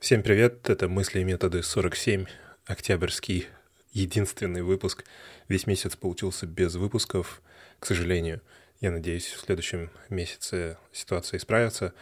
Всем привет, это «Мысли и методы 47», октябрьский, единственный выпуск. Весь месяц получился без выпусков, к сожалению. Я надеюсь, в следующем месяце ситуация исправится.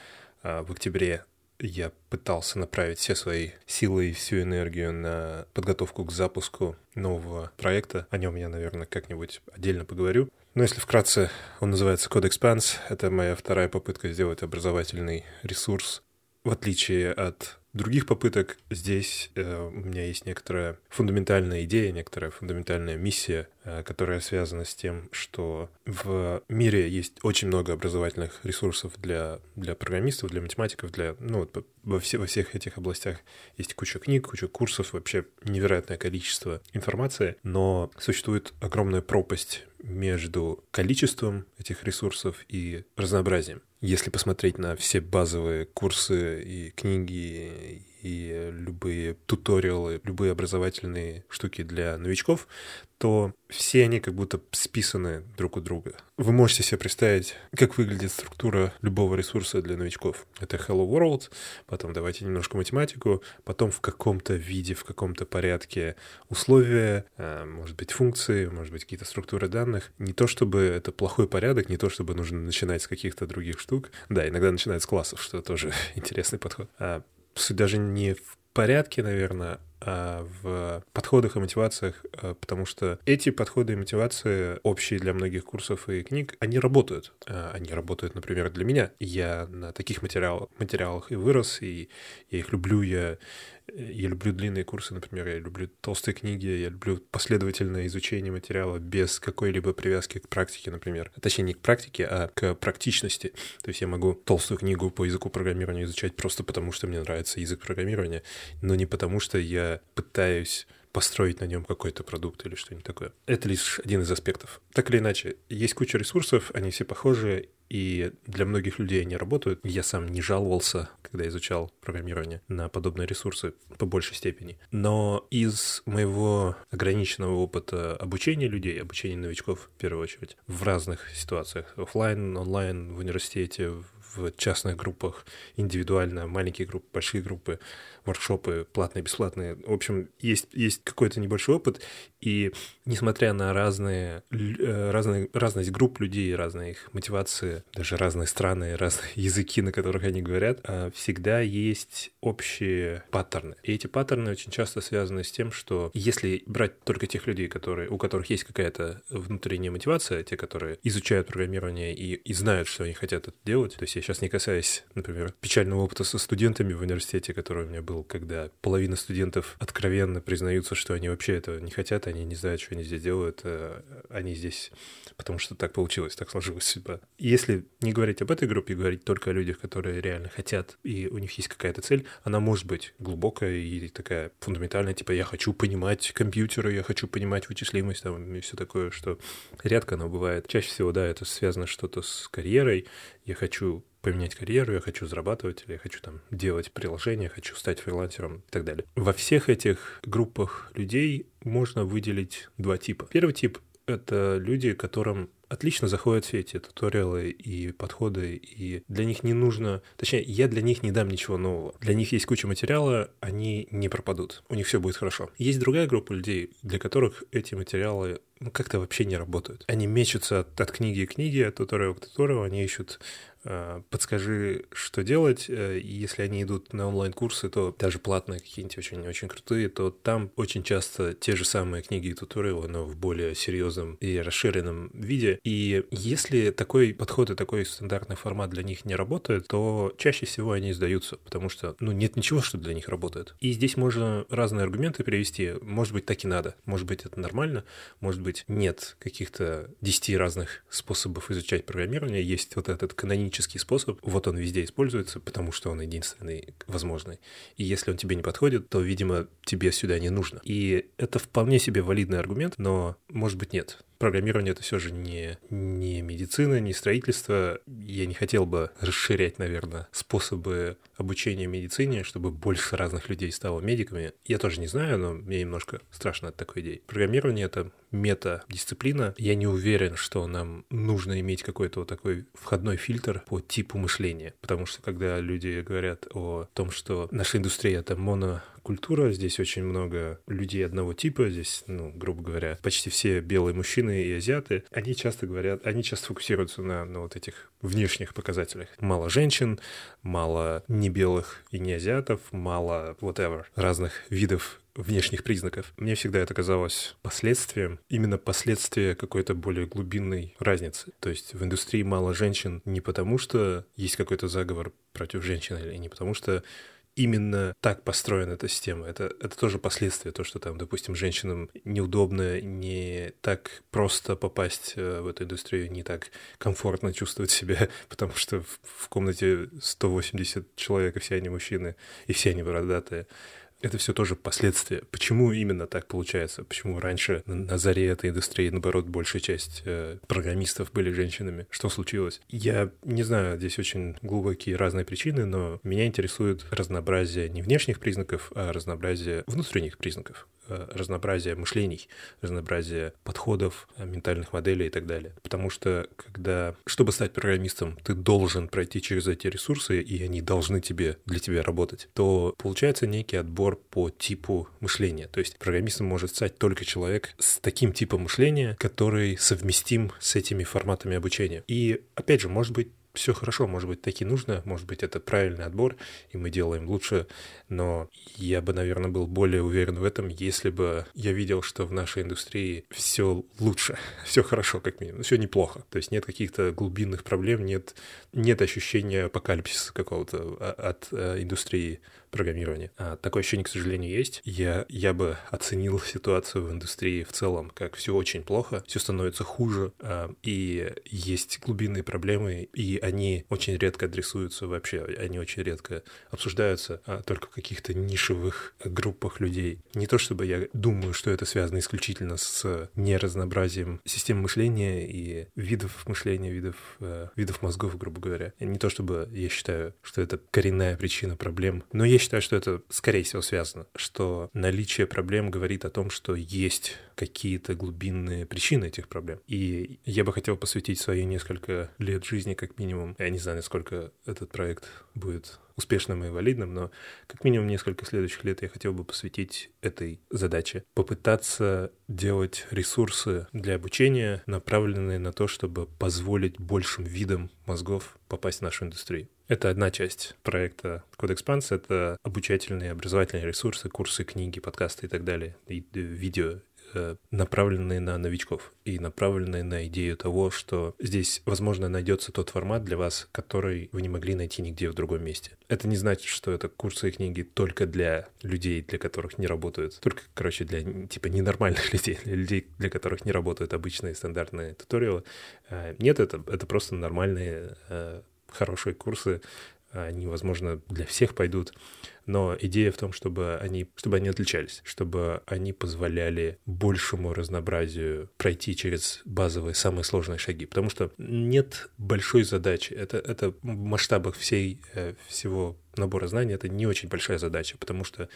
А в октябре я пытался направить все свои силы и всю энергию на подготовку к запуску нового проекта. О нем я, наверное, как-нибудь отдельно поговорю. Но если вкратце, он называется Code Expanse. Это моя вторая попытка сделать образовательный ресурс. В отличие от других попыток здесь э, у меня есть некоторая фундаментальная идея, некоторая фундаментальная миссия, э, которая связана с тем, что в мире есть очень много образовательных ресурсов для, для программистов, для математиков, для, ну, вот во, все, во всех этих областях есть куча книг, куча курсов, вообще невероятное количество информации, но существует огромная пропасть между количеством этих ресурсов и разнообразием. Если посмотреть на все базовые курсы и книги и любые туториалы, любые образовательные штуки для новичков, то все они как будто списаны друг у друга. Вы можете себе представить, как выглядит структура любого ресурса для новичков. Это Hello World, потом давайте немножко математику, потом в каком-то виде, в каком-то порядке условия, а, может быть, функции, может быть, какие-то структуры данных. Не то чтобы это плохой порядок, не то чтобы нужно начинать с каких-то других штук. Да, иногда начинают с классов, что тоже интересный подход. А даже не в порядке, наверное, а в подходах и мотивациях, а, потому что эти подходы и мотивации, общие для многих курсов и книг, они работают. А, они работают, например, для меня. Я на таких материалах, материалах и вырос, и я их люблю, я я люблю длинные курсы, например, я люблю толстые книги, я люблю последовательное изучение материала без какой-либо привязки к практике, например. Точнее, не к практике, а к практичности. То есть я могу толстую книгу по языку программирования изучать просто потому, что мне нравится язык программирования, но не потому, что я пытаюсь построить на нем какой-то продукт или что-нибудь такое. Это лишь один из аспектов. Так или иначе, есть куча ресурсов, они все похожи, и для многих людей они работают. Я сам не жаловался, когда изучал программирование, на подобные ресурсы по большей степени. Но из моего ограниченного опыта обучения людей, обучения новичков в первую очередь, в разных ситуациях, офлайн, онлайн, в университете, в частных группах, индивидуально, маленькие группы, большие группы, воркшопы, платные, бесплатные. В общем, есть, есть какой-то небольшой опыт, и несмотря на разные, э, разные, разность групп людей, разные их мотивации, даже разные страны, разные языки, на которых они говорят, а, всегда есть общие паттерны. И эти паттерны очень часто связаны с тем, что если брать только тех людей, которые, у которых есть какая-то внутренняя мотивация, те, которые изучают программирование и, и знают, что они хотят это делать, то есть я сейчас не касаюсь, например, печального опыта со студентами в университете, который у меня был, когда половина студентов откровенно признаются, что они вообще этого не хотят, они не знают, что они здесь делают, э, они здесь потому что так получилось, так сложилась судьба. Если не говорить об этой группе, говорить только о людях, которые реально хотят, и у них есть какая-то цель, она может быть глубокая и такая фундаментальная, типа я хочу понимать компьютеры, я хочу понимать вычислимость там, и все такое, что редко оно бывает. Чаще всего, да, это связано что-то с карьерой, я хочу поменять карьеру, я хочу зарабатывать, или я хочу там делать приложения, хочу стать фрилансером и так далее. Во всех этих группах людей можно выделить два типа. Первый тип — это люди, которым отлично заходят все эти туториалы и подходы, и для них не нужно... Точнее, я для них не дам ничего нового. Для них есть куча материала, они не пропадут. У них все будет хорошо. Есть другая группа людей, для которых эти материалы ну, как-то вообще не работают. Они мечутся от, от книги к книге, от туториала к туториалу, они ищут Э, подскажи, что делать. Э, если они идут на онлайн-курсы, то даже платные какие-нибудь очень-очень крутые, то там очень часто те же самые книги и туториалы, но в более серьезном и расширенном виде. И если такой подход и такой стандартный формат для них не работает, то чаще всего они сдаются, потому что ну, нет ничего, что для них работает. И здесь можно разные аргументы привести. Может быть, так и надо. Может быть, это нормально. Может быть, нет каких-то 10 разных способов изучать программирование. Есть вот этот канонический способ, вот он везде используется, потому что он единственный возможный. И если он тебе не подходит, то, видимо, тебе сюда не нужно. И это вполне себе валидный аргумент, но, может быть, нет программирование это все же не, не медицина, не строительство. Я не хотел бы расширять, наверное, способы обучения медицине, чтобы больше разных людей стало медиками. Я тоже не знаю, но мне немножко страшно от такой идеи. Программирование — это мета-дисциплина. Я не уверен, что нам нужно иметь какой-то вот такой входной фильтр по типу мышления, потому что когда люди говорят о том, что наша индустрия — это моно культура, здесь очень много людей одного типа, здесь, ну, грубо говоря, почти все белые мужчины и азиаты, они часто говорят, они часто фокусируются на, на вот этих внешних показателях. Мало женщин, мало не белых и не азиатов, мало whatever, разных видов внешних признаков. Мне всегда это казалось последствием, именно последствия какой-то более глубинной разницы. То есть в индустрии мало женщин не потому, что есть какой-то заговор против женщин, или не потому, что именно так построена эта система. Это, это тоже последствия, то, что там, допустим, женщинам неудобно, не так просто попасть э, в эту индустрию, не так комфортно чувствовать себя, потому что в, в комнате 180 человек, и все они мужчины, и все они бородатые это все тоже последствия. Почему именно так получается? Почему раньше на заре этой индустрии, наоборот, большая часть э, программистов были женщинами? Что случилось? Я не знаю, здесь очень глубокие разные причины, но меня интересует разнообразие не внешних признаков, а разнообразие внутренних признаков. Э, разнообразие мышлений, разнообразие подходов, э, ментальных моделей и так далее. Потому что когда, чтобы стать программистом, ты должен пройти через эти ресурсы, и они должны тебе, для тебя работать, то получается некий отбор по типу мышления. То есть программистом может стать только человек с таким типом мышления, который совместим с этими форматами обучения. И, опять же, может быть, все хорошо, может быть, таки нужно, может быть, это правильный отбор, и мы делаем лучше, но я бы, наверное, был более уверен в этом, если бы я видел, что в нашей индустрии все лучше, все хорошо, как минимум, все неплохо. То есть нет каких-то глубинных проблем, нет, нет ощущения апокалипсиса какого-то а, от э, индустрии программирования. А, такое ощущение, к сожалению, есть. Я, я бы оценил ситуацию в индустрии в целом, как все очень плохо, все становится хуже, а, и есть глубинные проблемы, и они очень редко адресуются вообще, они очень редко обсуждаются а, только в каких-то нишевых группах людей. Не то чтобы я думаю, что это связано исключительно с неразнообразием систем мышления и видов мышления, видов, э, видов мозгов, грубо говоря. Не то чтобы я считаю, что это коренная причина проблем, но есть я считаю, что это, скорее всего, связано, что наличие проблем говорит о том, что есть какие-то глубинные причины этих проблем. И я бы хотел посвятить свои несколько лет жизни, как минимум. Я не знаю, насколько этот проект будет успешным и валидным, но как минимум несколько следующих лет я хотел бы посвятить этой задаче. Попытаться делать ресурсы для обучения, направленные на то, чтобы позволить большим видам мозгов попасть в нашу индустрию. Это одна часть проекта Code Expanse. Это обучательные, образовательные ресурсы, курсы, книги, подкасты и так далее, и видео э, направленные на новичков и направленные на идею того, что здесь, возможно, найдется тот формат для вас, который вы не могли найти нигде в другом месте. Это не значит, что это курсы и книги только для людей, для которых не работают, только, короче, для типа ненормальных людей, для людей, для которых не работают обычные стандартные туториалы. Э, нет, это, это просто нормальные э, хорошие курсы, они, возможно, для всех пойдут, но идея в том, чтобы они, чтобы они отличались, чтобы они позволяли большему разнообразию пройти через базовые, самые сложные шаги, потому что нет большой задачи, это, это в масштабах всей, э, всего набора знаний это не очень большая задача, потому что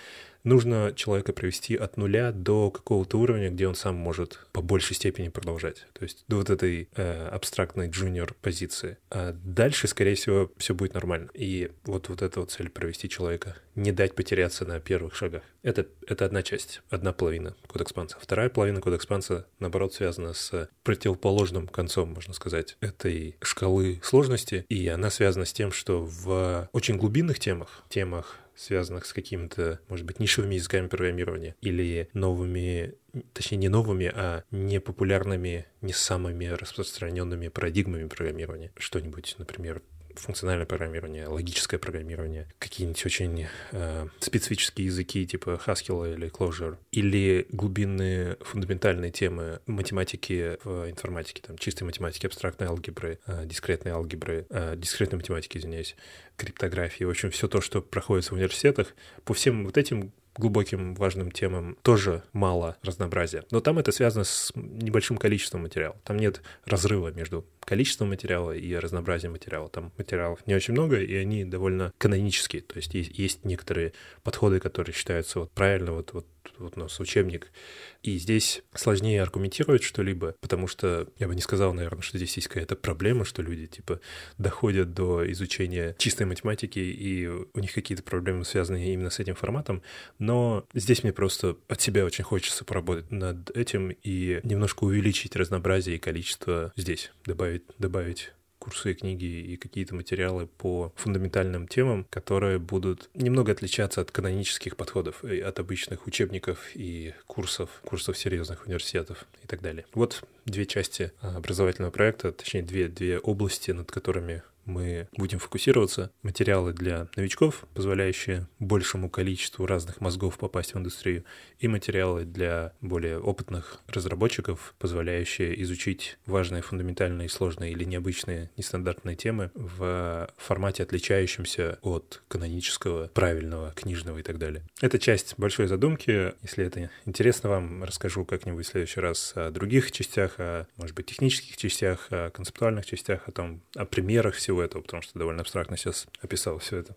нужно человека привести от нуля до какого-то уровня, где он сам может по большей степени продолжать. То есть до вот этой э, абстрактной джуниор позиции. А дальше, скорее всего, все будет нормально. И вот, вот эта вот цель провести человека, не дать потеряться на первых шагах. Это, это одна часть, одна половина кода экспанса. Вторая половина кода экспанса, наоборот, связана с противоположным концом, можно сказать, этой шкалы сложности. И она связана с тем, что в очень глубинных темах, темах связанных с какими-то, может быть, нишевыми языками программирования или новыми, точнее не новыми, а непопулярными, не самыми распространенными парадигмами программирования. Что-нибудь, например, функциональное программирование, логическое программирование, какие-нибудь очень э, специфические языки типа Haskell или Clojure, или глубинные фундаментальные темы математики в информатике, там чистой математики, абстрактной алгебры, э, дискретной алгебры, э, дискретной математики, извиняюсь, криптографии, в общем, все то, что проходит в университетах, по всем вот этим глубоким важным темам тоже мало разнообразия. Но там это связано с небольшим количеством материала. Там нет разрыва между количеством материала и разнообразием материала. Там материалов не очень много, и они довольно канонические. То есть есть, есть некоторые подходы, которые считаются вот правильно, вот, вот вот у нас учебник, и здесь сложнее аргументировать что-либо, потому что я бы не сказал, наверное, что здесь есть какая-то проблема, что люди, типа, доходят до изучения чистой математики, и у них какие-то проблемы связаны именно с этим форматом, но здесь мне просто от себя очень хочется поработать над этим и немножко увеличить разнообразие и количество здесь, добавить, добавить курсы и книги и какие-то материалы по фундаментальным темам, которые будут немного отличаться от канонических подходов, от обычных учебников и курсов, курсов серьезных университетов и так далее. Вот две части образовательного проекта, точнее две, две области, над которыми мы будем фокусироваться. Материалы для новичков, позволяющие большему количеству разных мозгов попасть в индустрию, и материалы для более опытных разработчиков, позволяющие изучить важные, фундаментальные, сложные или необычные, нестандартные темы в формате, отличающемся от канонического, правильного, книжного и так далее. Это часть большой задумки. Если это интересно вам, расскажу как-нибудь в следующий раз о других частях, о, может быть, технических частях, о концептуальных частях, о том, о примерах всего всего этого, потому что довольно абстрактно сейчас описал все это,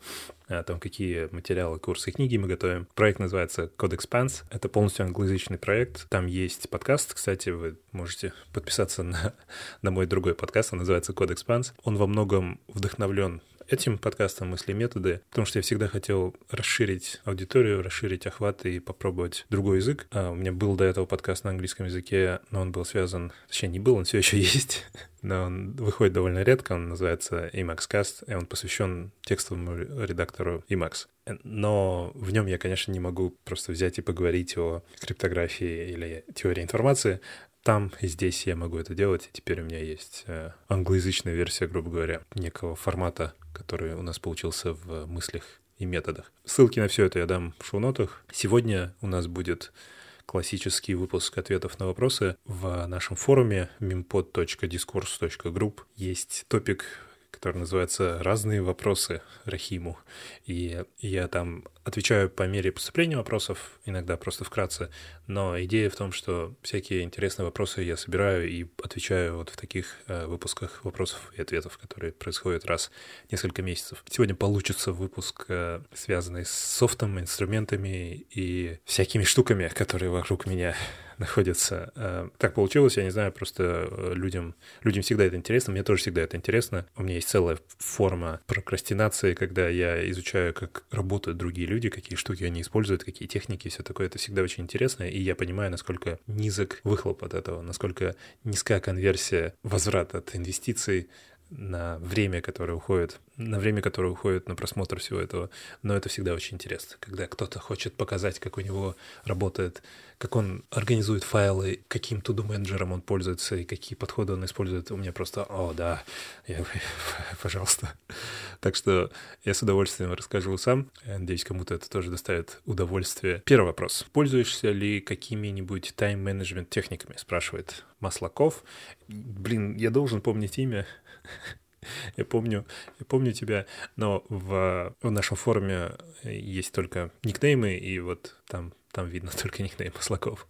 о том, какие материалы, курсы книги мы готовим. Проект называется Code Expanse. Это полностью англоязычный проект. Там есть подкаст, кстати, вы можете подписаться на, на мой другой подкаст, он называется Code Expanse. Он во многом вдохновлен этим подкастом «Мысли методы», потому что я всегда хотел расширить аудиторию, расширить охват и попробовать другой язык. А у меня был до этого подкаст на английском языке, но он был связан... Точнее, не был, он все еще есть, но он выходит довольно редко, он называется Emacscast, и он посвящен текстовому редактору Emacs. Но в нем я, конечно, не могу просто взять и поговорить о криптографии или теории информации, там и здесь я могу это делать, и теперь у меня есть э, англоязычная версия, грубо говоря, некого формата, который у нас получился в мыслях и методах. Ссылки на все это я дам в шоу-нотах. Сегодня у нас будет классический выпуск ответов на вопросы. В нашем форуме mimpod.discourse.group есть топик который называется «Разные вопросы Рахиму». И я там отвечаю по мере поступления вопросов, иногда просто вкратце, но идея в том, что всякие интересные вопросы я собираю и отвечаю вот в таких э, выпусках вопросов и ответов, которые происходят раз в несколько месяцев. Сегодня получится выпуск, э, связанный с софтом, инструментами и всякими штуками, которые вокруг меня находятся. Э, так получилось, я не знаю, просто э, людям, людям всегда это интересно, мне тоже всегда это интересно. У меня есть целая форма прокрастинации, когда я изучаю, как работают другие люди, какие штуки они используют, какие техники, все такое. Это всегда очень интересно, и я понимаю, насколько низок выхлоп от этого, насколько низкая конверсия, возврат от инвестиций на время, которое уходит, на время, которое уходит на просмотр всего этого. Но это всегда очень интересно, когда кто-то хочет показать, как у него работает, как он организует файлы, каким туду менеджером он пользуется и какие подходы он использует. У меня просто, о, да, я, пожалуйста. Так что я с удовольствием расскажу сам. Надеюсь, кому-то это тоже доставит удовольствие. Первый вопрос. Пользуешься ли какими-нибудь тайм-менеджмент техниками? Спрашивает Маслаков. Блин, я должен помнить имя. Я помню, я помню тебя, но в, в нашем форуме есть только никнеймы, и вот там, там видно только никнейм Маслаков.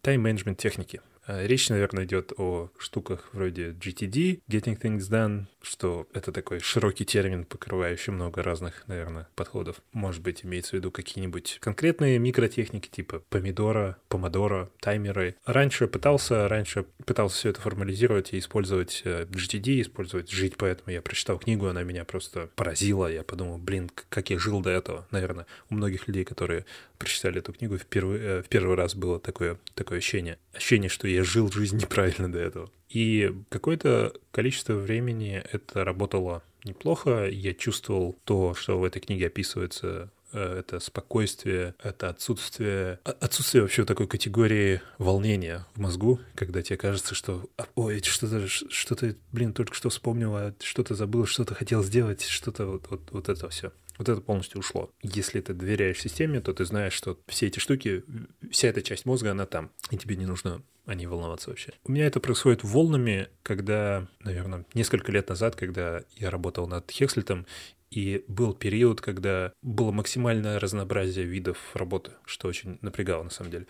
Тайм-менеджмент техники. Э, речь, наверное, идет о штуках вроде GTD, Getting Things Done, что это такой широкий термин, покрывающий много разных, наверное, подходов. Может быть, имеется в виду какие-нибудь конкретные микротехники, типа помидора, помодора, таймеры. Раньше пытался, раньше пытался все это формализировать и использовать э, GTD, использовать жить, поэтому я прочитал книгу, она меня просто поразила. Я подумал, блин, как я жил до этого. Наверное, у многих людей, которые прочитали эту книгу, в первый, э, в первый раз было такое, такое ощущение. Ощущение, что жил жизнь неправильно до этого. И какое-то количество времени это работало неплохо. Я чувствовал то, что в этой книге описывается э, это спокойствие, это отсутствие, отсутствие вообще такой категории волнения в мозгу, когда тебе кажется, что ой, что-то, что-то, блин, только что вспомнил, а что-то забыл, что-то хотел сделать, что-то вот, вот, вот это все. Вот это полностью ушло. Если ты доверяешь системе, то ты знаешь, что все эти штуки, вся эта часть мозга, она там, и тебе не нужно о ней волноваться вообще. У меня это происходит волнами, когда, наверное, несколько лет назад, когда я работал над Хекслитом, и был период, когда было максимальное разнообразие видов работы, что очень напрягало на самом деле.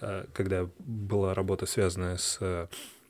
Э, когда была работа, связанная с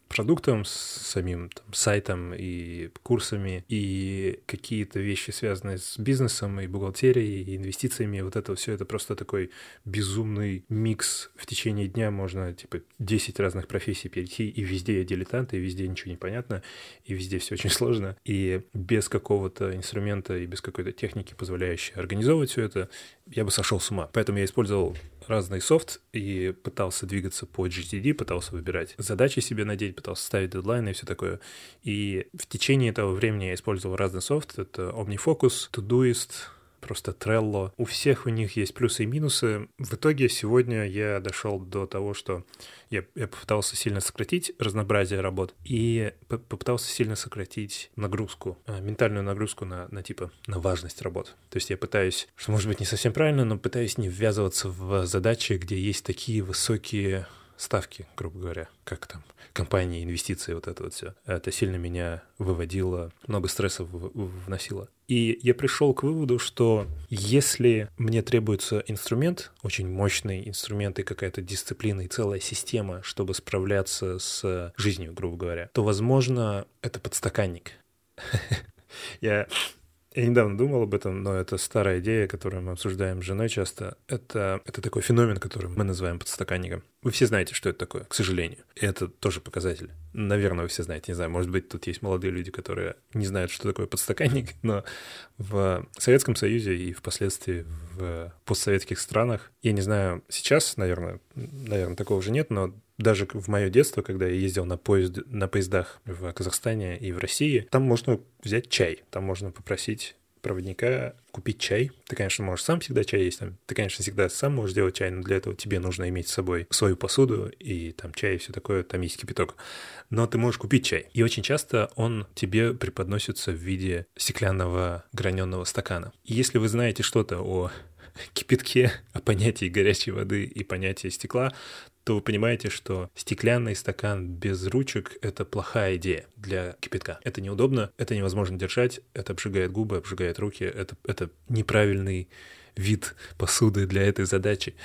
продуктом, с самим там, сайтом и курсами, и какие-то вещи, связанные с бизнесом и бухгалтерией, и инвестициями, вот это все, это просто такой безумный микс. В течение дня можно, типа, 10 разных профессий перейти, и везде я дилетант, и везде ничего не понятно, и везде все очень сложно, и без какого-то инструмента и без какой-то техники, позволяющей организовывать все это, я бы сошел с ума. Поэтому я использовал разный софт и пытался двигаться по GTD, пытался выбирать задачи себе надеть, пытался ставить дедлайны и все такое. И в течение этого времени я использовал разный софт. Это OmniFocus, Todoist, просто Trello. У всех у них есть плюсы и минусы. В итоге сегодня я дошел до того, что я, я попытался сильно сократить разнообразие работ и попытался сильно сократить нагрузку, а, ментальную нагрузку на, на типа на важность работ. То есть я пытаюсь, что может быть не совсем правильно, но пытаюсь не ввязываться в задачи, где есть такие высокие ставки, грубо говоря, как там компании, инвестиции, вот это вот все. Это сильно меня выводило, много стресса вносило. И я пришел к выводу, что если мне требуется инструмент, очень мощный инструмент и какая-то дисциплина и целая система, чтобы справляться с жизнью, грубо говоря, то, возможно, это подстаканник. Я я недавно думал об этом, но это старая идея, которую мы обсуждаем с женой часто. Это, это такой феномен, который мы называем подстаканником. Вы все знаете, что это такое, к сожалению. И это тоже показатель. Наверное, вы все знаете. Не знаю, может быть, тут есть молодые люди, которые не знают, что такое подстаканник, но в Советском Союзе и впоследствии в постсоветских странах, я не знаю, сейчас, наверное, наверное, такого уже нет, но даже в мое детство, когда я ездил на, поезд, на поездах в Казахстане и в России, там можно взять чай, там можно попросить проводника купить чай. Ты, конечно, можешь сам всегда чай есть. Там, ты, конечно, всегда сам можешь делать чай, но для этого тебе нужно иметь с собой свою посуду и там чай и все такое, там есть кипяток. Но ты можешь купить чай. И очень часто он тебе преподносится в виде стеклянного граненого стакана. И если вы знаете что-то о кипятке, о понятии горячей воды и понятии стекла, то вы понимаете, что стеклянный стакан без ручек — это плохая идея для кипятка. Это неудобно, это невозможно держать, это обжигает губы, обжигает руки, это, это неправильный вид посуды для этой задачи.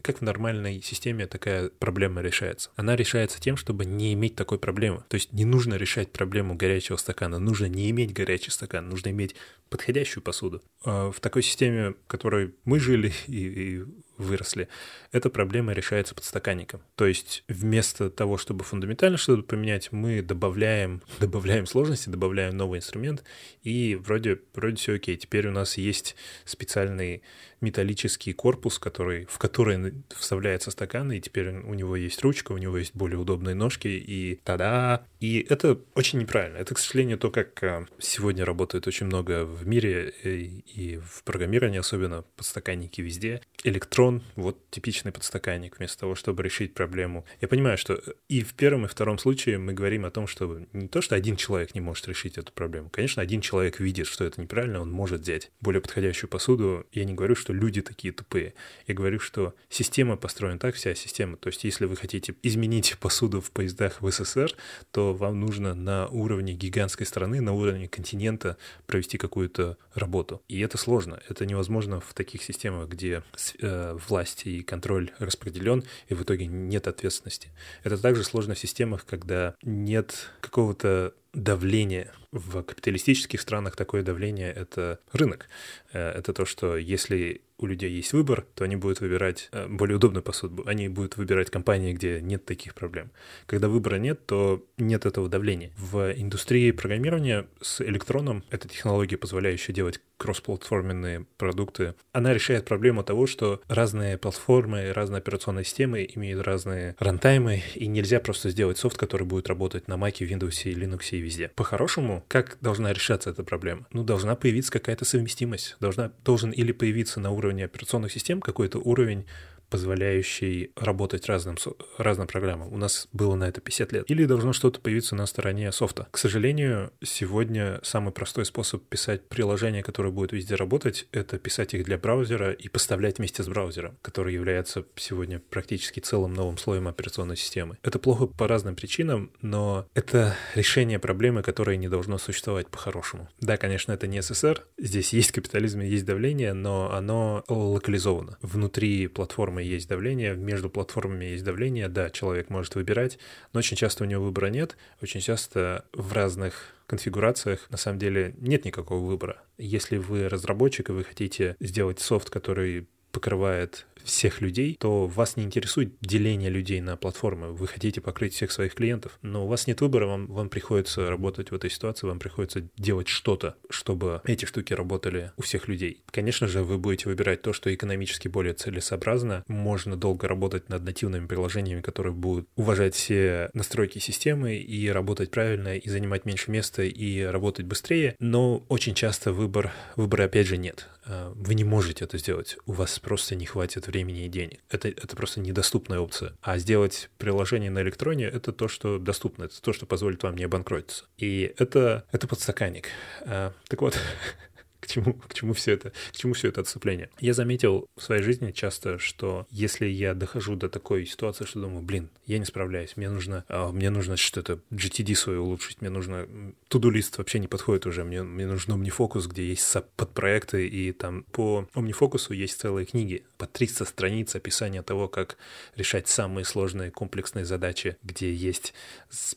Как в нормальной системе такая проблема решается? Она решается тем, чтобы не иметь такой проблемы. То есть не нужно решать проблему горячего стакана, нужно не иметь горячий стакан, нужно иметь подходящую посуду. А в такой системе, в которой мы жили и, и выросли, эта проблема решается подстаканником. То есть вместо того, чтобы фундаментально что-то поменять, мы добавляем, добавляем сложности, добавляем новый инструмент, и вроде, вроде все окей. Теперь у нас есть специальный металлический корпус, который, в который вставляется стакан, и теперь у него есть ручка, у него есть более удобные ножки, и тада! И это очень неправильно. Это, к сожалению, то, как а, сегодня работает очень много в мире и, и в программировании, особенно подстаканники везде. Электрон, вот типичный подстаканник, вместо того, чтобы решить проблему. Я понимаю, что и в первом, и втором случае мы говорим о том, что не то, что один человек не может решить эту проблему. Конечно, один человек видит, что это неправильно, он может взять более подходящую посуду. Я не говорю, что люди такие тупые. Я говорю, что система построена так, вся система. То есть, если вы хотите изменить посуду в поездах в СССР, то вам нужно на уровне гигантской страны, на уровне континента провести какую-то работу. И это сложно. Это невозможно в таких системах, где э, власть и контроль распределен, и в итоге нет ответственности. Это также сложно в системах, когда нет какого-то давление. В капиталистических странах такое давление — это рынок. Э, это то, что если у людей есть выбор, то они будут выбирать э, более удобную посуду. Они будут выбирать компании, где нет таких проблем. Когда выбора нет, то нет этого давления. В индустрии программирования с электроном, эта технология, позволяющая делать кроссплатформенные продукты, она решает проблему того, что разные платформы, разные операционные системы имеют разные рантаймы, и нельзя просто сделать софт, который будет работать на Mac, Windows, Linux и везде. По-хорошему, как должна решаться эта проблема? Ну, должна появиться какая-то совместимость. Должна, должен или появиться на уровне операционных систем какой-то уровень позволяющий работать разным, разным программам. У нас было на это 50 лет. Или должно что-то появиться на стороне софта. К сожалению, сегодня самый простой способ писать приложение, которое будет везде работать, это писать их для браузера и поставлять вместе с браузером, который является сегодня практически целым новым слоем операционной системы. Это плохо по разным причинам, но это решение проблемы, которое не должно существовать по-хорошему. Да, конечно, это не СССР, здесь есть капитализм, есть давление, но оно локализовано. Внутри платформы платформой есть давление, между платформами есть давление, да, человек может выбирать, но очень часто у него выбора нет, очень часто в разных конфигурациях на самом деле нет никакого выбора. Если вы разработчик и вы хотите сделать софт, который покрывает всех людей, то вас не интересует деление людей на платформы. Вы хотите покрыть всех своих клиентов, но у вас нет выбора, вам, вам приходится работать в этой ситуации, вам приходится делать что-то, чтобы эти штуки работали у всех людей. Конечно же, вы будете выбирать то, что экономически более целесообразно. Можно долго работать над нативными приложениями, которые будут уважать все настройки системы и работать правильно, и занимать меньше места, и работать быстрее, но очень часто выбор, выбора опять же нет. А, вы не можете это сделать, у вас просто не хватит времени и денег. Это, это просто недоступная опция. А сделать приложение на электроне — это то, что доступно, это то, что позволит вам не обанкротиться. И это, это подстаканник. А, так вот, чему, к чему все это, к чему все это отступление. Я заметил в своей жизни часто, что если я дохожу до такой ситуации, что думаю, блин, я не справляюсь, мне нужно, а, мне нужно что-то GTD свое улучшить, мне нужно туду лист вообще не подходит уже, мне, мне нужен OmniFocus, где есть подпроекты, и там по OmniFocus есть целые книги, по 300 страниц описания того, как решать самые сложные комплексные задачи, где есть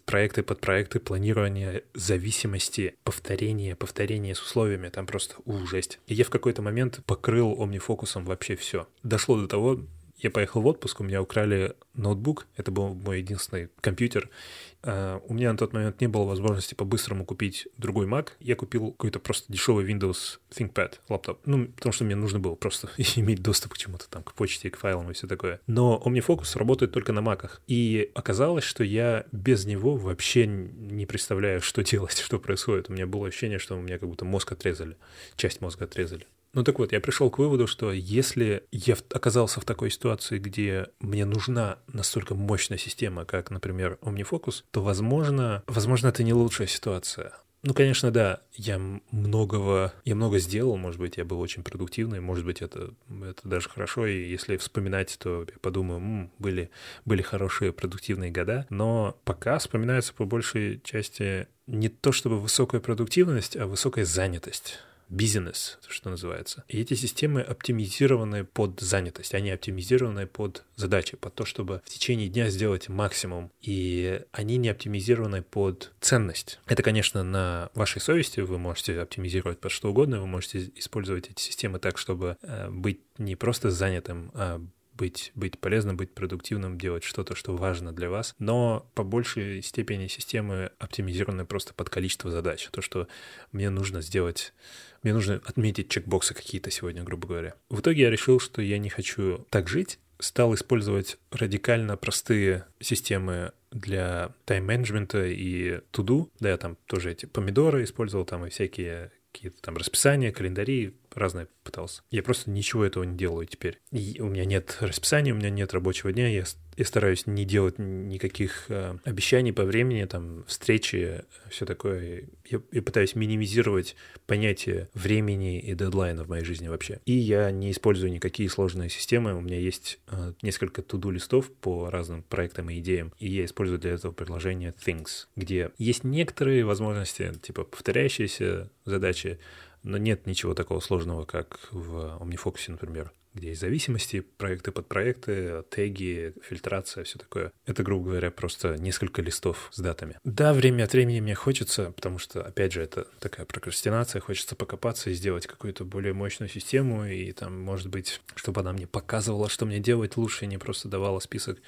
проекты, подпроекты, планирование зависимости, повторение, повторение с условиями, там просто у, жесть. И я в какой-то момент покрыл омнифокусом вообще все. Дошло до того, я поехал в отпуск, у меня украли ноутбук, это был мой единственный компьютер. Uh, у меня на тот момент не было возможности по-быстрому купить другой Mac. Я купил какой-то просто дешевый Windows ThinkPad лаптоп. Ну, потому что мне нужно было просто иметь доступ к чему-то там, к почте, к файлам и все такое. Но OmniFocus работает только на Macах. И оказалось, что я без него вообще не представляю, что делать, что происходит. У меня было ощущение, что у меня как будто мозг отрезали, часть мозга отрезали. Ну так вот, я пришел к выводу, что если я оказался в такой ситуации, где мне нужна настолько мощная система, как, например, OmniFocus, то, возможно, возможно, это не лучшая ситуация. Ну, конечно, да, я многого, я много сделал, может быть, я был очень продуктивный, может быть, это, это даже хорошо, и если вспоминать, то я подумаю, м, были, были хорошие продуктивные года, но пока вспоминается по большей части не то чтобы высокая продуктивность, а высокая занятость бизнес, что называется. И эти системы оптимизированы под занятость, они оптимизированы под задачи, под то, чтобы в течение дня сделать максимум. И они не оптимизированы под ценность. Это, конечно, на вашей совести, вы можете оптимизировать под что угодно, вы можете использовать эти системы так, чтобы э, быть не просто занятым, а быть, быть полезным, быть продуктивным, делать что-то, что важно для вас, но по большей степени системы оптимизированы просто под количество задач. То, что мне нужно сделать, мне нужно отметить чекбоксы какие-то сегодня, грубо говоря. В итоге я решил, что я не хочу так жить, стал использовать радикально простые системы для тайм-менеджмента и to-do. Да, я там тоже эти помидоры использовал, там и всякие какие-то там расписания, календари, разное пытался. Я просто ничего этого не делаю теперь. И у меня нет расписания, у меня нет рабочего дня, я, я стараюсь не делать никаких э, обещаний по времени, там, встречи, все такое. Я, я пытаюсь минимизировать понятие времени и дедлайна в моей жизни вообще. И я не использую никакие сложные системы. У меня есть э, несколько туду листов по разным проектам и идеям, и я использую для этого приложение Things, где есть некоторые возможности, типа повторяющиеся задачи, но нет ничего такого сложного, как в OmniFocus, например, где есть зависимости, проекты под проекты, теги, фильтрация, все такое. Это, грубо говоря, просто несколько листов с датами. Да, время от времени мне хочется, потому что, опять же, это такая прокрастинация, хочется покопаться и сделать какую-то более мощную систему, и там, может быть, чтобы она мне показывала, что мне делать лучше, не просто давала список.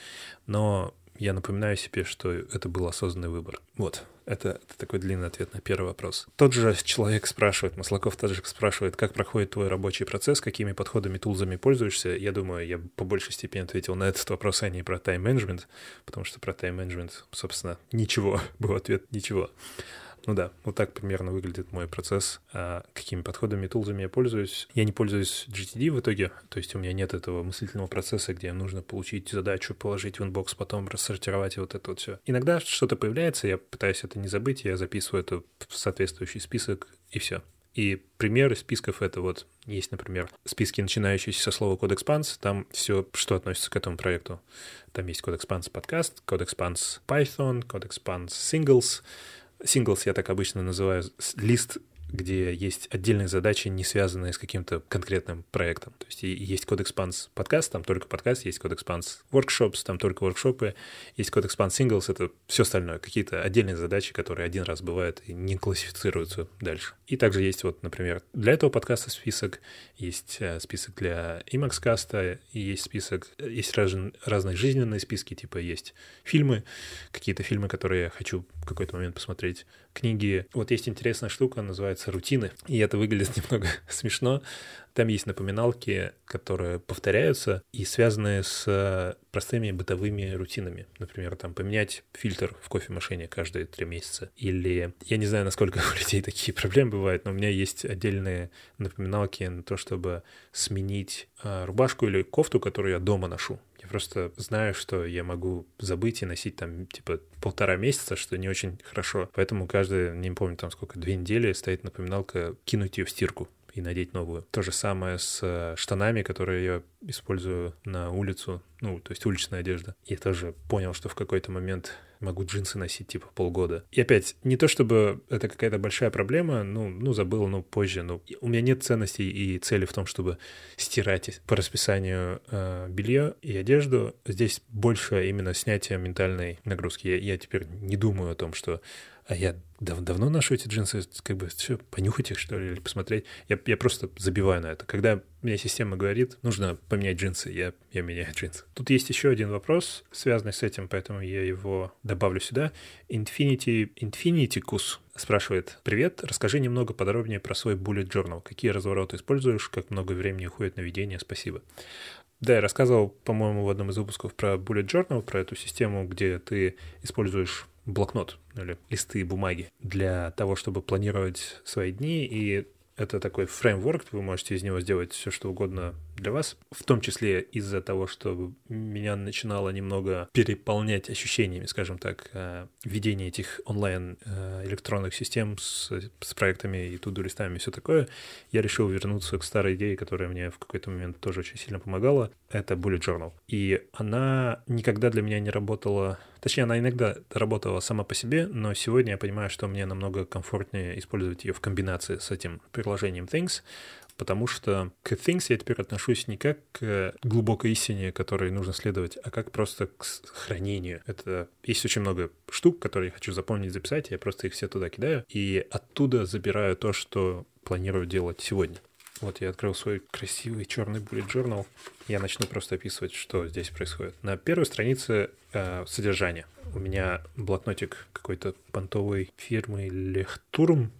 Но я напоминаю себе, что это был осознанный выбор. Вот, это, это такой длинный ответ на первый вопрос. Тот же человек спрашивает, Маслаков также спрашивает, как проходит твой рабочий процесс, какими подходами, тулзами пользуешься. Я думаю, я по большей степени ответил на этот вопрос, а не про тайм-менеджмент, потому что про тайм-менеджмент, собственно, ничего, был ответ ничего. Ну да, вот так примерно выглядит мой процесс. А какими подходами, тулзами я пользуюсь? Я не пользуюсь GTD в итоге, то есть у меня нет этого мыслительного процесса, где нужно получить задачу, положить в inbox, потом рассортировать и вот это вот все. Иногда что-то появляется, я пытаюсь это не забыть, я записываю это в соответствующий список и все. И примеры списков это вот есть, например, списки, начинающиеся со слова Code Expanse, там все, что относится к этому проекту. Там есть Code Expanse подкаст, Code Expanse Python, Code Expanse Singles, Singles я так обычно называю лист где есть отдельные задачи, не связанные с каким-то конкретным проектом. То есть есть код Expanse подкаст, там только подкаст, есть код Expanse workshops, там только воркшопы, есть код Expanse singles, это все остальное, какие-то отдельные задачи, которые один раз бывают и не классифицируются дальше. И также есть вот, например, для этого подкаста список, есть э, список для Emacs каста, и есть список, есть раз, разные жизненные списки, типа есть фильмы, какие-то фильмы, которые я хочу в какой-то момент посмотреть, книги. Вот есть интересная штука, называется «Рутины», и это выглядит немного смешно. Там есть напоминалки, которые повторяются и связаны с простыми бытовыми рутинами. Например, там поменять фильтр в кофемашине каждые три месяца. Или я не знаю, насколько у людей такие проблемы бывают, но у меня есть отдельные напоминалки на то, чтобы сменить а, рубашку или кофту, которую я дома ношу. Я просто знаю, что я могу забыть и носить там типа полтора месяца, что не очень хорошо. Поэтому каждый, не помню там сколько, две недели стоит напоминалка кинуть ее в стирку и надеть новую. То же самое с э, штанами, которые я использую на улицу, ну, то есть уличная одежда. Я тоже понял, что в какой-то момент могу джинсы носить типа полгода. И опять, не то чтобы это какая-то большая проблема, ну, ну забыл, ну, позже, ну, у меня нет ценностей и цели в том, чтобы стирать по расписанию э, белье и одежду. Здесь больше именно снятие ментальной нагрузки. Я, я теперь не думаю о том, что а я дав давно ношу эти джинсы, как бы все, понюхать их, что ли, или посмотреть. Я, я просто забиваю на это. Когда мне система говорит, нужно поменять джинсы, я, я меняю джинсы. Тут есть еще один вопрос, связанный с этим, поэтому я его добавлю сюда. Infinity, Infiniticus спрашивает, привет, расскажи немного подробнее про свой bullet journal. Какие развороты используешь, как много времени уходит на ведение, спасибо. Да, я рассказывал, по-моему, в одном из выпусков про Bullet Journal, про эту систему, где ты используешь блокнот или листы бумаги для того, чтобы планировать свои дни и это такой фреймворк, вы можете из него сделать все, что угодно для вас, в том числе из-за того, что меня начинало немного переполнять ощущениями, скажем так, э, ведения этих онлайн э, электронных систем с, с проектами и туду-листами и все такое, я решил вернуться к старой идее, которая мне в какой-то момент тоже очень сильно помогала. Это Bullet Journal. И она никогда для меня не работала Точнее, она иногда работала сама по себе, но сегодня я понимаю, что мне намного комфортнее использовать ее в комбинации с этим приложением Things, потому что к Things я теперь отношусь не как к глубокой истине, которой нужно следовать, а как просто к хранению. Это есть очень много штук, которые я хочу запомнить, записать, я просто их все туда кидаю, и оттуда забираю то, что планирую делать сегодня. Вот я открыл свой красивый черный bullet journal. Я начну просто описывать, что здесь происходит. На первой странице э, содержание. У меня блокнотик какой-то понтовой фирмы Лехтурм.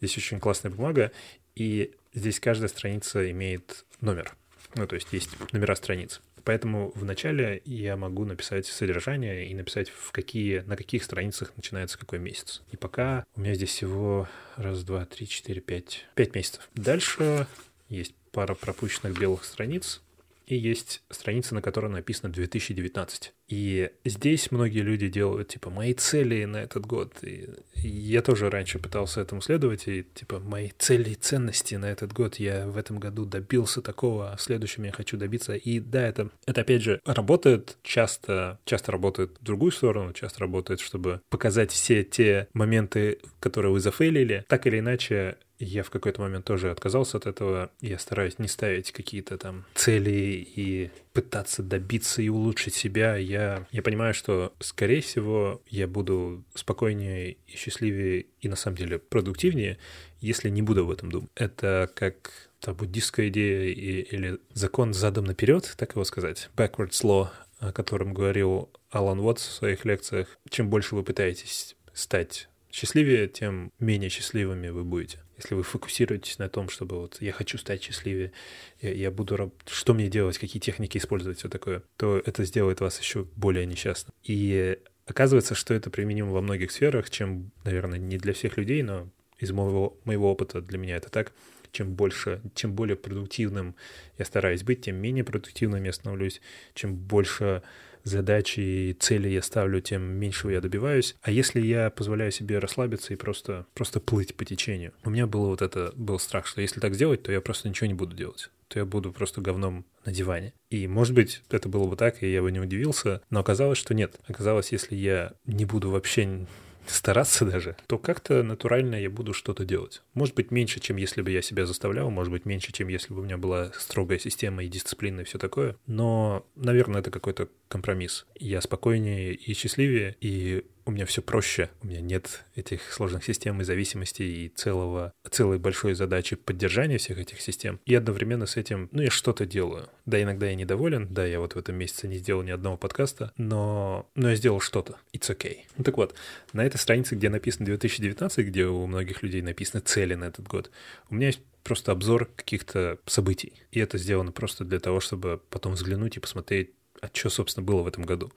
Здесь очень классная бумага. И здесь каждая страница имеет номер. Ну, то есть есть номера страниц. Поэтому вначале я могу написать содержание и написать, в какие, на каких страницах начинается какой месяц. И пока у меня здесь всего раз, два, три, четыре, пять, пять месяцев. Дальше есть пара пропущенных белых страниц, и есть страница, на которой написано 2019. И здесь многие люди делают, типа, мои цели на этот год. И я тоже раньше пытался этому следовать, и, типа, мои цели и ценности на этот год. Я в этом году добился такого, а в следующем я хочу добиться. И да, это, это опять же, работает часто, часто работает в другую сторону, часто работает, чтобы показать все те моменты, которые вы зафейлили. Так или иначе, я в какой-то момент тоже отказался от этого. Я стараюсь не ставить какие-то там цели и пытаться добиться и улучшить себя. Я, я понимаю, что, скорее всего, я буду спокойнее и счастливее и, на самом деле, продуктивнее, если не буду об этом думать. Это как та буддистская идея и, или закон задом наперед, так его сказать, backwards law, о котором говорил Алан Уотс в своих лекциях. Чем больше вы пытаетесь стать счастливее, тем менее счастливыми вы будете если вы фокусируетесь на том, чтобы вот я хочу стать счастливее, я, я буду, что мне делать, какие техники использовать, все такое, то это сделает вас еще более несчастным. И оказывается, что это применимо во многих сферах, чем, наверное, не для всех людей, но из моего, моего опыта для меня это так. Чем больше, чем более продуктивным я стараюсь быть, тем менее продуктивным я становлюсь, чем больше задачи и цели я ставлю, тем меньшего я добиваюсь. А если я позволяю себе расслабиться и просто, просто плыть по течению? У меня было вот это, был страх, что если так сделать, то я просто ничего не буду делать то я буду просто говном на диване. И, может быть, это было бы так, и я бы не удивился, но оказалось, что нет. Оказалось, если я не буду вообще стараться даже, то как-то натурально я буду что-то делать. Может быть, меньше, чем если бы я себя заставлял, может быть, меньше, чем если бы у меня была строгая система и дисциплина и все такое. Но, наверное, это какой-то компромисс. Я спокойнее и счастливее, и у меня все проще. У меня нет этих сложных систем и зависимостей и целого, целой большой задачи поддержания всех этих систем. И одновременно с этим, ну, я что-то делаю. Да, иногда я недоволен, да, я вот в этом месяце не сделал ни одного подкаста, но, но я сделал что-то. It's okay. Ну так вот, на этой странице, где написано 2019, где у многих людей написаны цели на этот год, у меня есть просто обзор каких-то событий. И это сделано просто для того, чтобы потом взглянуть и посмотреть, а что, собственно, было в этом году.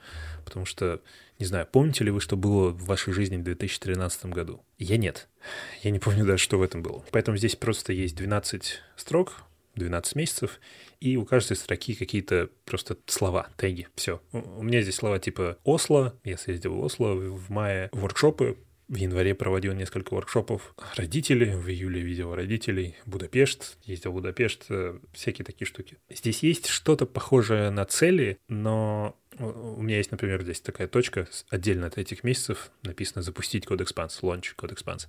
Потому что, не знаю, помните ли вы, что было в вашей жизни в 2013 году? Я нет. Я не помню даже, что в этом было. Поэтому здесь просто есть 12 строк, 12 месяцев, и у каждой строки какие-то просто слова, теги, все. У меня здесь слова типа Осло, я съездил в Осло в мае, воркшопы, в январе проводил несколько воркшопов. Родители, в июле видел родителей. Будапешт, ездил в Будапешт, э, всякие такие штуки. Здесь есть что-то похожее на цели, но у меня есть, например, здесь такая точка отдельно от этих месяцев написано «запустить код Expanse», launch Expanse.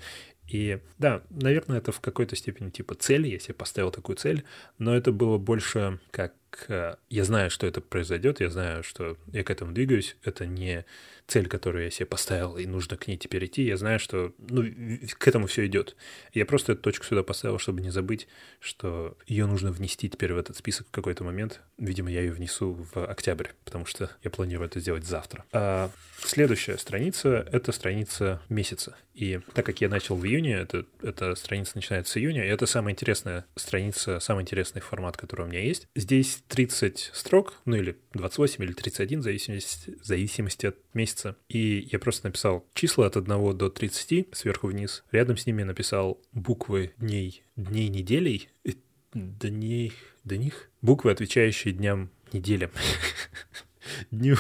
И да, наверное, это в какой-то степени типа цели, я себе поставил такую цель, но это было больше как э, я знаю, что это произойдет, я знаю, что я к этому двигаюсь, это не цель, которую я себе поставил, и нужно к ней теперь идти, я знаю, что ну, к этому все идет. Я просто эту точку сюда поставил, чтобы не забыть, что ее нужно внести теперь в этот список в какой-то момент. Видимо, я ее внесу в октябрь, потому что я планирую это сделать завтра. А следующая страница — это страница месяца. И так как я начал в июне, это, эта страница начинается с июня, и это самая интересная страница, самый интересный формат, который у меня есть. Здесь 30 строк, ну или 28 или 31, в зависимости, в зависимости от месяца. И я просто написал числа от 1 до 30 сверху вниз. Рядом с ними написал буквы дней, дней неделей, дней, до них, буквы, отвечающие дням неделям. Дню.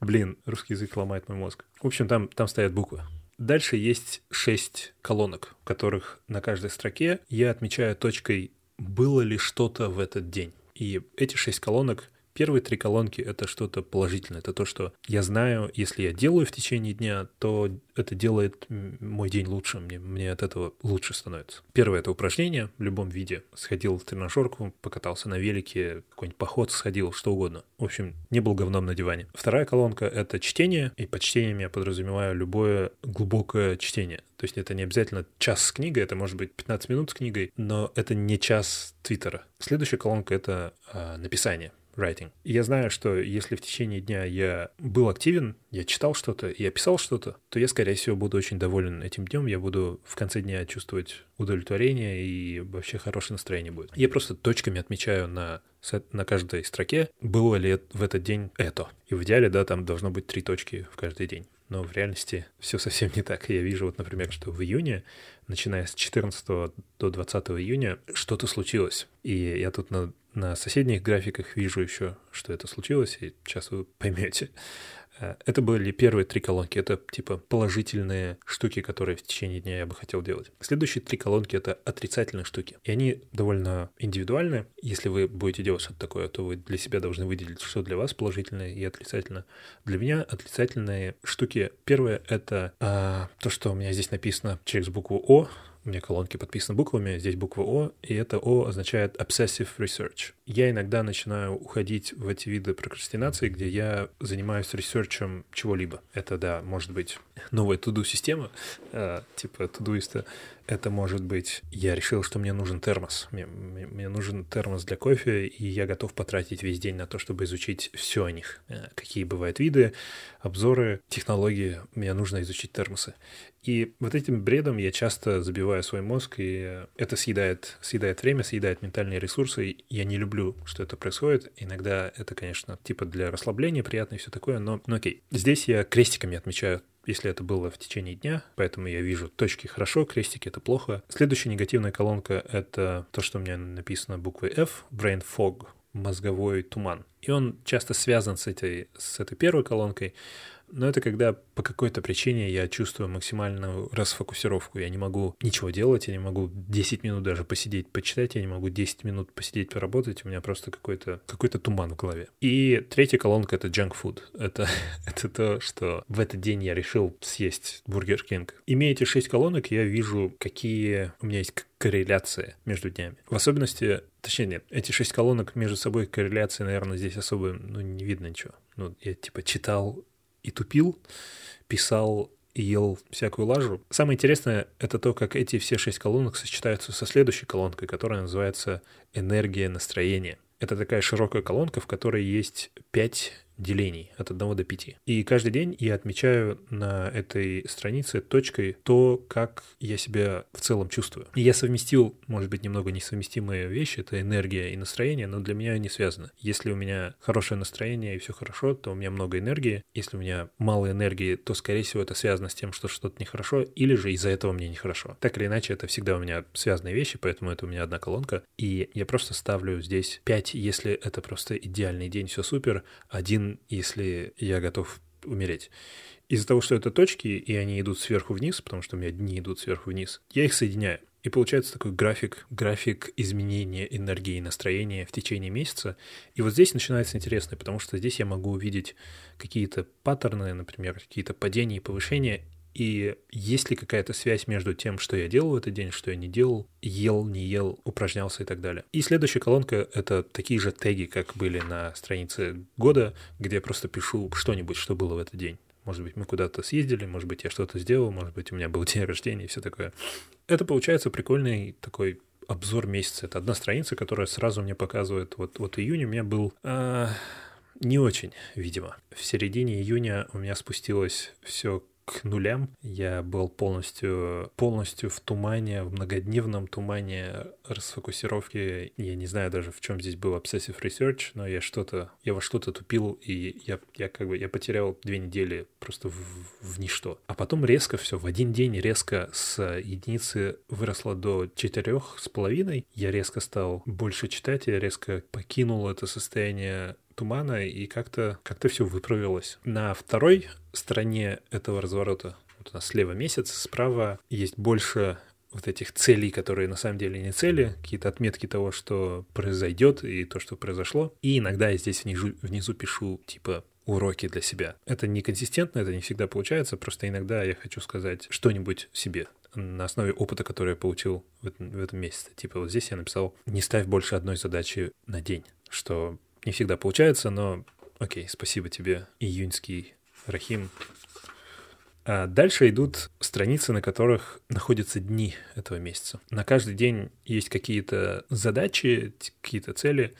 Блин, русский язык ломает мой мозг. В общем, там, там стоят буквы. Дальше есть шесть колонок, в которых на каждой строке я отмечаю точкой, было ли что-то в этот день. И эти шесть колонок Первые три колонки — это что-то положительное. Это то, что я знаю, если я делаю в течение дня, то это делает мой день лучше. Мне, мне от этого лучше становится. Первое — это упражнение в любом виде. Сходил в тренажерку, покатался на велике, какой-нибудь поход сходил, что угодно. В общем, не был говном на диване. Вторая колонка — это чтение. И под чтением я подразумеваю любое глубокое чтение. То есть это не обязательно час с книгой, это может быть 15 минут с книгой, но это не час Твиттера. Следующая колонка — это э, написание writing. И я знаю, что если в течение дня я был активен, я читал что-то, я писал что-то, то я, скорее всего, буду очень доволен этим днем, я буду в конце дня чувствовать удовлетворение и вообще хорошее настроение будет. Я просто точками отмечаю на, на каждой строке, было ли в этот день это. И в идеале, да, там должно быть три точки в каждый день. Но в реальности все совсем не так. Я вижу, вот, например, что в июне, начиная с 14 до 20 июня, что-то случилось. И я тут на на соседних графиках вижу еще, что это случилось, и сейчас вы поймете. Э, это были первые три колонки, это типа положительные штуки, которые в течение дня я бы хотел делать. Следующие три колонки — это отрицательные штуки. И они довольно индивидуальны. Если вы будете делать что-то такое, то вы для себя должны выделить, что для вас положительное и отрицательное. Для меня отрицательные штуки. Первое — это а, то, что у меня здесь написано через букву «О», у меня колонки подписаны буквами, здесь буква О, и это О означает obsessive research. Я иногда начинаю уходить в эти виды прокрастинации, где я занимаюсь ресерчем чего-либо. Это, да, может быть новая туду-система, э, типа тудуиста. Это может быть, я решил, что мне нужен термос. Мне, мне, мне нужен термос для кофе, и я готов потратить весь день на то, чтобы изучить все о них. Э, какие бывают виды, обзоры, технологии. Мне нужно изучить термосы. И вот этим бредом я часто забиваю свой мозг, и это съедает, съедает время, съедает ментальные ресурсы. Я не люблю, что это происходит. Иногда это, конечно, типа для расслабления приятно и все такое, но ну окей. Здесь я крестиками отмечаю если это было в течение дня, поэтому я вижу точки хорошо, крестики это плохо. Следующая негативная колонка — это то, что у меня написано буквой F, brain fog, мозговой туман. И он часто связан с этой, с этой первой колонкой, Но это когда по какой-то причине я чувствую максимальную расфокусировку. Я не могу ничего делать, я не могу 10 минут даже посидеть, почитать, я не могу 10 минут посидеть, поработать. У меня просто какой-то какой туман в голове. И третья колонка — это junk food. Это, это то, что в этот день я решил съесть Бургер Кинг. Имея эти шесть колонок, я вижу, какие у меня есть корреляция между днями. В особенности, точнее нет, эти шесть колонок между собой корреляции, наверное, здесь особо ну, не видно ничего. Ну, я типа читал и тупил, писал и ел всякую лажу. Самое интересное — это то, как эти все шесть колонок сочетаются со следующей колонкой, которая называется «энергия настроения». Это такая широкая колонка, в которой есть пять делений от 1 до 5. И каждый день я отмечаю на этой странице точкой то, как я себя в целом чувствую. И я совместил, может быть, немного несовместимые вещи, это энергия и настроение, но для меня они связаны. Если у меня хорошее настроение и все хорошо, то у меня много энергии. Если у меня мало энергии, то, скорее всего, это связано с тем, что что-то нехорошо, или же из-за этого мне нехорошо. Так или иначе, это всегда у меня связанные вещи, поэтому это у меня одна колонка. И я просто ставлю здесь 5, если это просто идеальный день, все супер, один если я готов умереть. Из-за того, что это точки, и они идут сверху вниз, потому что у меня дни идут сверху вниз, я их соединяю. И получается такой график, график изменения энергии и настроения в течение месяца. И вот здесь начинается интересно, потому что здесь я могу увидеть какие-то паттерны, например, какие-то падения и повышения, и есть ли какая-то связь между тем, что я делал в этот день, что я не делал, ел, не ел, упражнялся и так далее. И следующая колонка — это такие же теги, как были на странице года, где я просто пишу что-нибудь, что было в этот день. Может быть, мы куда-то съездили, может быть, я что-то сделал, может быть, у меня был день рождения и все такое. Это получается прикольный такой обзор месяца. Это одна страница, которая сразу мне показывает, вот, вот июнь у меня был... А, не очень, видимо. В середине июня у меня спустилось все к нулям. Я был полностью, полностью в тумане, в многодневном тумане расфокусировки. Я не знаю даже, в чем здесь был obsessive research, но я что-то, я во что-то тупил, и я, я как бы, я потерял две недели просто в, в ничто. А потом резко все, в один день резко с единицы выросло до четырех с половиной. Я резко стал больше читать, я резко покинул это состояние тумана, и как-то как все выправилось. На второй стороне этого разворота, вот у нас слева месяц, справа есть больше вот этих целей, которые на самом деле не цели, какие-то отметки того, что произойдет и то, что произошло. И иногда я здесь внизу, внизу пишу типа уроки для себя. Это неконсистентно, это не всегда получается, просто иногда я хочу сказать что-нибудь себе на основе опыта, который я получил в этом, в этом месяце. Типа вот здесь я написал «не ставь больше одной задачи на день», что не всегда получается, но окей, спасибо тебе, июньский Рахим. А дальше идут страницы, на которых находятся дни этого месяца. На каждый день есть какие-то задачи, какие-то цели,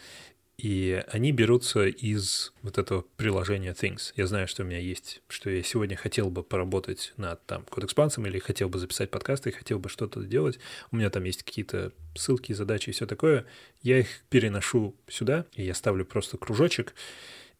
и они берутся из вот этого приложения Things. Я знаю, что у меня есть, что я сегодня хотел бы поработать над там код-экспансом или хотел бы записать подкасты, хотел бы что-то делать. У меня там есть какие-то ссылки, задачи и все такое. Я их переношу сюда, и я ставлю просто кружочек.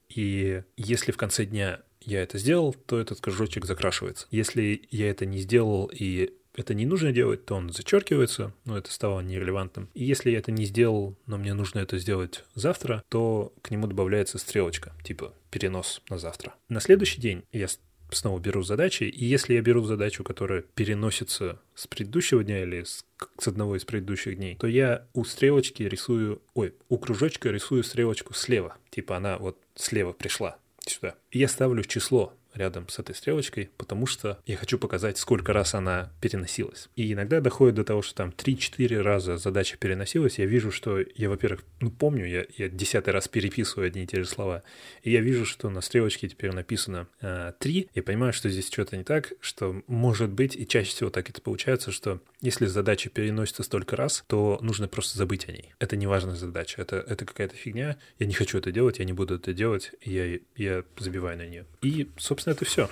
И если в конце дня я это сделал, то этот кружочек закрашивается. Если я это не сделал и это не нужно делать, то он зачеркивается, но это стало нерелевантным. И если я это не сделал, но мне нужно это сделать завтра, то к нему добавляется стрелочка, типа перенос на завтра. На следующий день я снова беру задачи, и если я беру задачу, которая переносится с предыдущего дня или с, с одного из предыдущих дней, то я у стрелочки рисую, ой, у кружочка рисую стрелочку слева, типа она вот слева пришла сюда. И я ставлю число рядом с этой стрелочкой, потому что я хочу показать, сколько раз она переносилась. И иногда доходит до того, что там 3-4 раза задача переносилась. Я вижу, что я, во-первых, ну помню, я, я десятый раз переписываю одни и те же слова. И я вижу, что на стрелочке теперь написано э, 3. Я понимаю, что здесь что-то не так, что может быть, и чаще всего так это получается, что если задача переносится столько раз, то нужно просто забыть о ней. Это не важная задача, это, это какая-то фигня. Я не хочу это делать, я не буду это делать, я, я забиваю на нее. И, собственно, это все.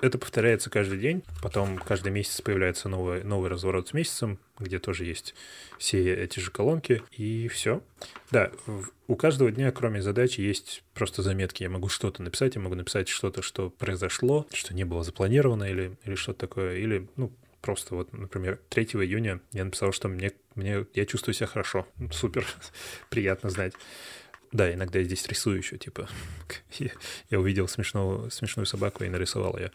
Это повторяется каждый день, потом каждый месяц появляется новый, новый разворот с месяцем, где тоже есть все эти же колонки, и все. Да, у каждого дня, кроме задачи, есть просто заметки. Я могу что-то написать, я могу написать что-то, что произошло, что не было запланировано или, или что-то такое, или, ну, просто вот, например, 3 июня я написал, что мне, мне, я чувствую себя хорошо. Супер, приятно знать. Да, иногда я здесь рисую еще, типа, я увидел смешную, смешную собаку и нарисовал ее.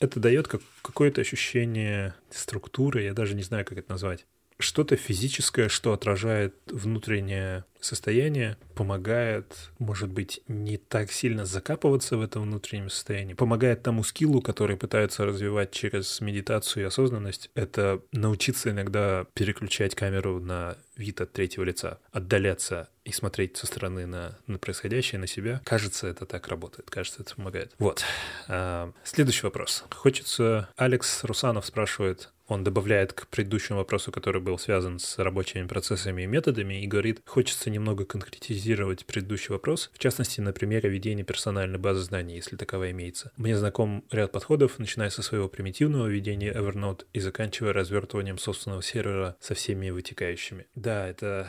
Это дает как, какое-то ощущение структуры, я даже не знаю, как это назвать что-то физическое, что отражает внутреннее состояние, помогает, может быть, не так сильно закапываться в этом внутреннем состоянии, помогает тому скиллу, который пытаются развивать через медитацию и осознанность, это научиться иногда переключать камеру на вид от третьего лица, отдаляться и смотреть со стороны на, на происходящее, на себя. Кажется, это так работает, кажется, это помогает. Вот. А, следующий вопрос. Хочется... Алекс Русанов спрашивает, он добавляет к предыдущему вопросу, который был связан с рабочими процессами и методами, и говорит, хочется немного конкретизировать предыдущий вопрос, в частности, на примере ведения персональной базы знаний, если таковая имеется. Мне знаком ряд подходов, начиная со своего примитивного ведения Evernote и заканчивая развертыванием собственного сервера со всеми вытекающими. Да, это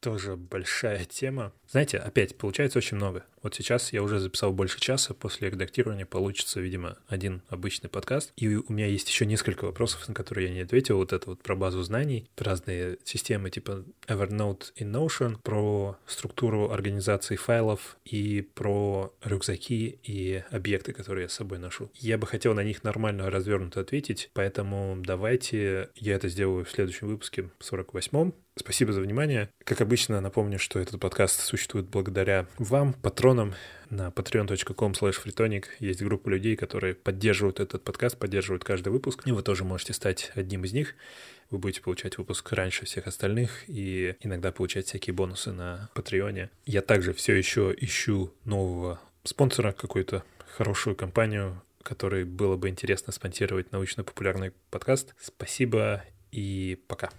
тоже большая тема. Знаете, опять получается очень много. Вот сейчас я уже записал больше часа, после редактирования получится, видимо, один обычный подкаст. И у меня есть еще несколько вопросов, на которые я не ответил. Вот это вот про базу знаний, разные системы типа Evernote и Notion, про структуру организации файлов и про рюкзаки и объекты, которые я с собой ношу. Я бы хотел на них нормально развернуто ответить, поэтому давайте я это сделаю в следующем выпуске, 48-м. Спасибо за внимание. Как обычно, напомню, что этот подкаст существует благодаря вам, патронам. На patreon.com freetonic есть группа людей, которые поддерживают этот подкаст, поддерживают каждый выпуск. И вы тоже можете стать одним из них. Вы будете получать выпуск раньше всех остальных и иногда получать всякие бонусы на Патреоне. Я также все еще ищу нового спонсора, какую-то хорошую компанию, которой было бы интересно спонсировать научно-популярный подкаст. Спасибо и пока.